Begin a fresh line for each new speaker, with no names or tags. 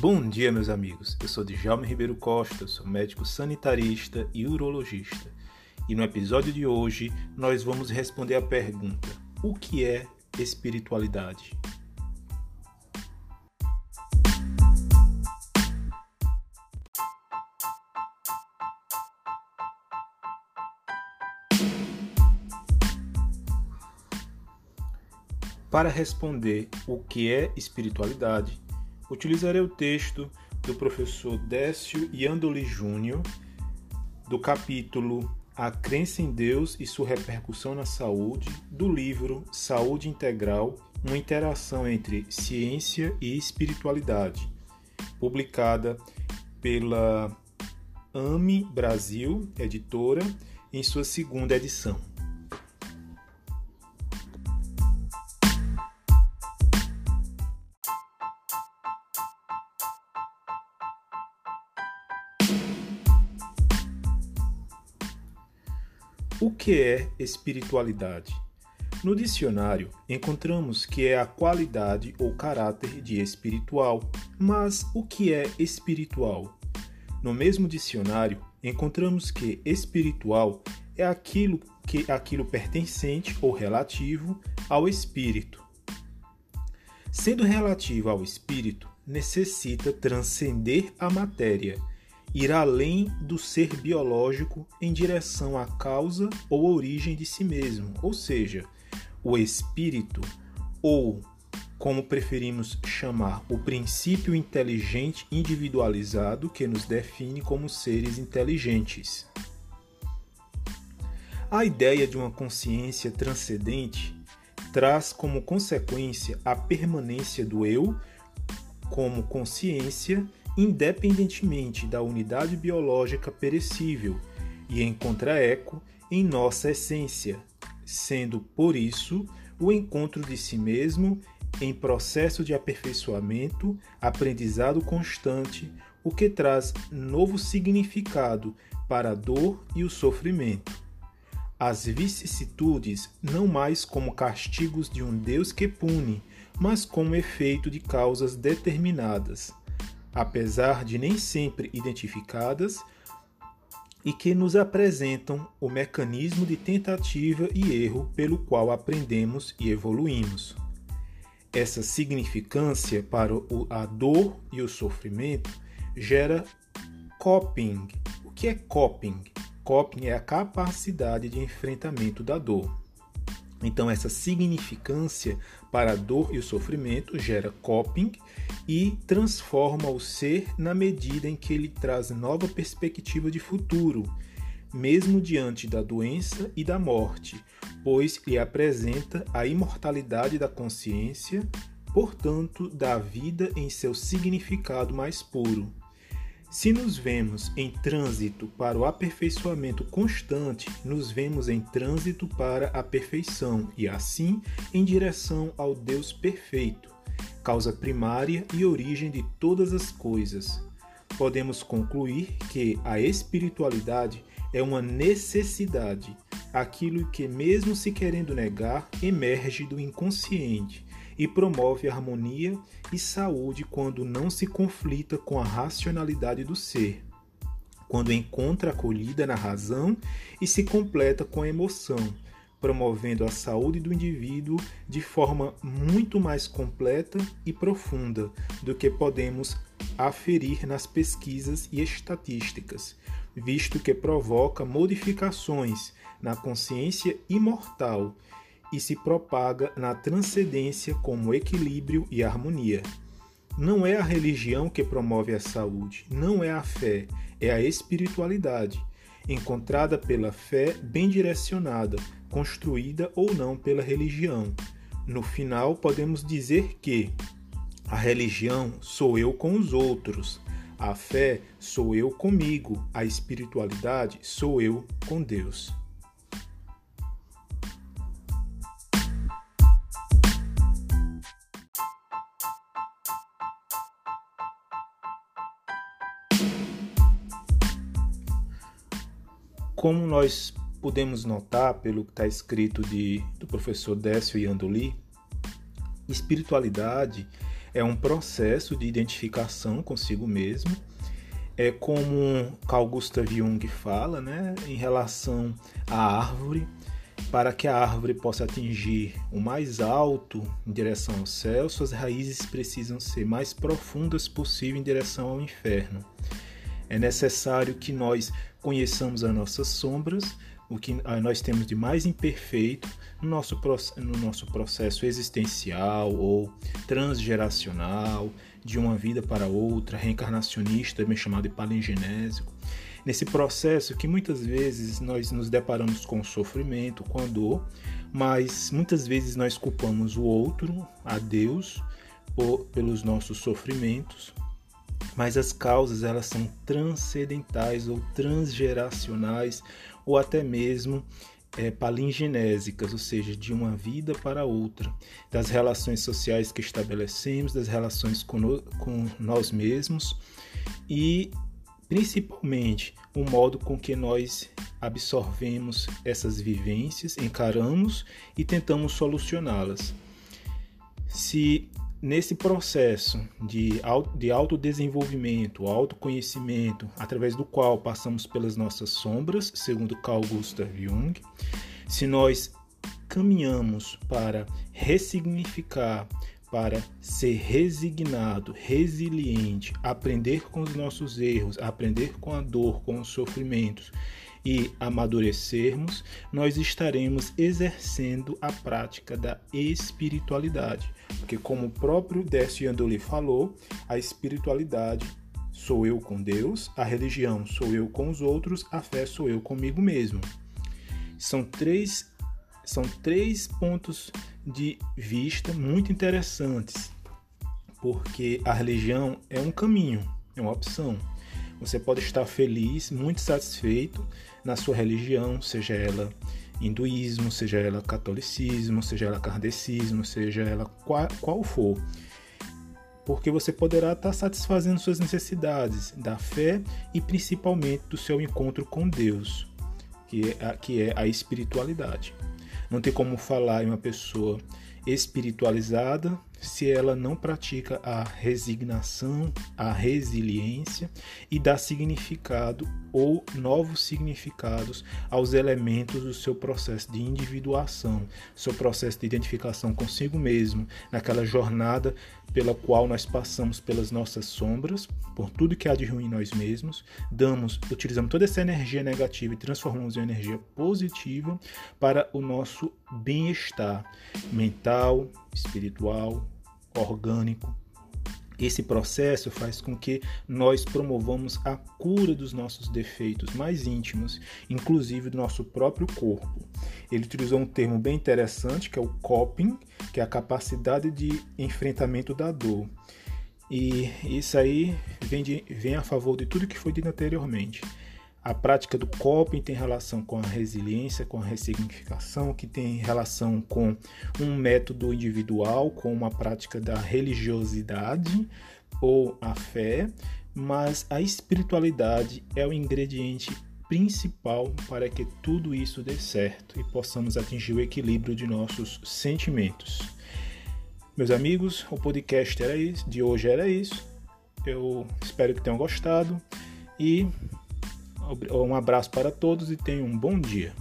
Bom dia, meus amigos. Eu sou Djalma Ribeiro Costa, sou médico sanitarista e urologista. E no episódio de hoje nós vamos responder a pergunta: o que é espiritualidade? Para responder o que é espiritualidade, utilizarei o texto do professor Décio Iandoli Júnior, do capítulo A Crença em Deus e Sua Repercussão na Saúde, do livro Saúde Integral Uma Interação entre Ciência e Espiritualidade, publicada pela AME Brasil, editora, em sua segunda edição. O que é espiritualidade? No dicionário, encontramos que é a qualidade ou caráter de espiritual. Mas o que é espiritual? No mesmo dicionário, encontramos que espiritual é aquilo que aquilo pertencente ou relativo ao espírito. Sendo relativo ao espírito, necessita transcender a matéria ir além do ser biológico em direção à causa ou origem de si mesmo, ou seja, o espírito, ou como preferimos chamar, o princípio inteligente individualizado que nos define como seres inteligentes. A ideia de uma consciência transcendente traz como consequência a permanência do eu como consciência independentemente da unidade biológica perecível e encontra eco em nossa essência, sendo por isso o encontro de si mesmo em processo de aperfeiçoamento, aprendizado constante, o que traz novo significado para a dor e o sofrimento. As vicissitudes não mais como castigos de um Deus que pune, mas como efeito de causas determinadas apesar de nem sempre identificadas, e que nos apresentam o mecanismo de tentativa e erro pelo qual aprendemos e evoluímos. Essa significância para a dor e o sofrimento gera coping. O que é coping? Coping é a capacidade de enfrentamento da dor. Então, essa significância para a dor e o sofrimento gera coping e transforma o ser na medida em que ele traz nova perspectiva de futuro, mesmo diante da doença e da morte, pois lhe apresenta a imortalidade da consciência, portanto, da vida em seu significado mais puro. Se nos vemos em trânsito para o aperfeiçoamento constante, nos vemos em trânsito para a perfeição e, assim, em direção ao Deus perfeito, causa primária e origem de todas as coisas. Podemos concluir que a espiritualidade é uma necessidade, aquilo que, mesmo se querendo negar, emerge do inconsciente e promove harmonia e saúde quando não se conflita com a racionalidade do ser, quando encontra acolhida na razão e se completa com a emoção, promovendo a saúde do indivíduo de forma muito mais completa e profunda do que podemos aferir nas pesquisas e estatísticas, visto que provoca modificações na consciência imortal e se propaga na transcendência como equilíbrio e harmonia. Não é a religião que promove a saúde, não é a fé, é a espiritualidade, encontrada pela fé bem direcionada, construída ou não pela religião. No final, podemos dizer que a religião sou eu com os outros, a fé sou eu comigo, a espiritualidade sou eu com Deus. Como nós podemos notar pelo que está escrito de, do professor Décio Yandoli, espiritualidade é um processo de identificação consigo mesmo. É como Carl Gustav Jung fala, né, em relação à árvore, para que a árvore possa atingir o mais alto em direção ao céu, suas raízes precisam ser mais profundas possível em direção ao inferno. É necessário que nós conheçamos as nossas sombras, o que nós temos de mais imperfeito no nosso, no nosso processo existencial ou transgeracional, de uma vida para outra, reencarnacionista, também chamado de palingenésico. Nesse processo que muitas vezes nós nos deparamos com sofrimento, com dor, mas muitas vezes nós culpamos o outro, a Deus, por, pelos nossos sofrimentos, mas as causas elas são transcendentais ou transgeracionais ou até mesmo é, palingenésicas, ou seja, de uma vida para outra, das relações sociais que estabelecemos, das relações com, no, com nós mesmos e principalmente o modo com que nós absorvemos essas vivências, encaramos e tentamos solucioná-las. Se nesse processo de, de autodesenvolvimento, autoconhecimento, através do qual passamos pelas nossas sombras, segundo Carl Gustav Jung, se nós caminhamos para ressignificar, para ser resignado, resiliente, aprender com os nossos erros, aprender com a dor, com os sofrimentos e amadurecermos, nós estaremos exercendo a prática da espiritualidade. Porque, como o próprio Décio Andoli falou, a espiritualidade sou eu com Deus, a religião sou eu com os outros, a fé sou eu comigo mesmo. São três, são três pontos de vista muito interessantes, porque a religião é um caminho, é uma opção. Você pode estar feliz, muito satisfeito na sua religião, seja ela hinduísmo, seja ela catolicismo, seja ela kardecismo, seja ela qual, qual for. Porque você poderá estar satisfazendo suas necessidades da fé e principalmente do seu encontro com Deus, que é a, que é a espiritualidade. Não tem como falar em uma pessoa espiritualizada se ela não pratica a resignação, a resiliência e dá significado ou novos significados aos elementos do seu processo de individuação, seu processo de identificação consigo mesmo, naquela jornada pela qual nós passamos pelas nossas sombras, por tudo que há de ruim em nós mesmos, damos, utilizamos toda essa energia negativa e transformamos em energia positiva para o nosso bem-estar mental, espiritual, orgânico. Esse processo faz com que nós promovamos a cura dos nossos defeitos mais íntimos, inclusive do nosso próprio corpo. Ele utilizou um termo bem interessante que é o coping, que é a capacidade de enfrentamento da dor. E isso aí vem, de, vem a favor de tudo que foi dito anteriormente. A prática do coping tem relação com a resiliência, com a ressignificação, que tem relação com um método individual, com uma prática da religiosidade ou a fé, mas a espiritualidade é o ingrediente principal para que tudo isso dê certo e possamos atingir o equilíbrio de nossos sentimentos. Meus amigos, o podcast era isso, de hoje era isso. Eu espero que tenham gostado e um abraço para todos e tenham um bom dia.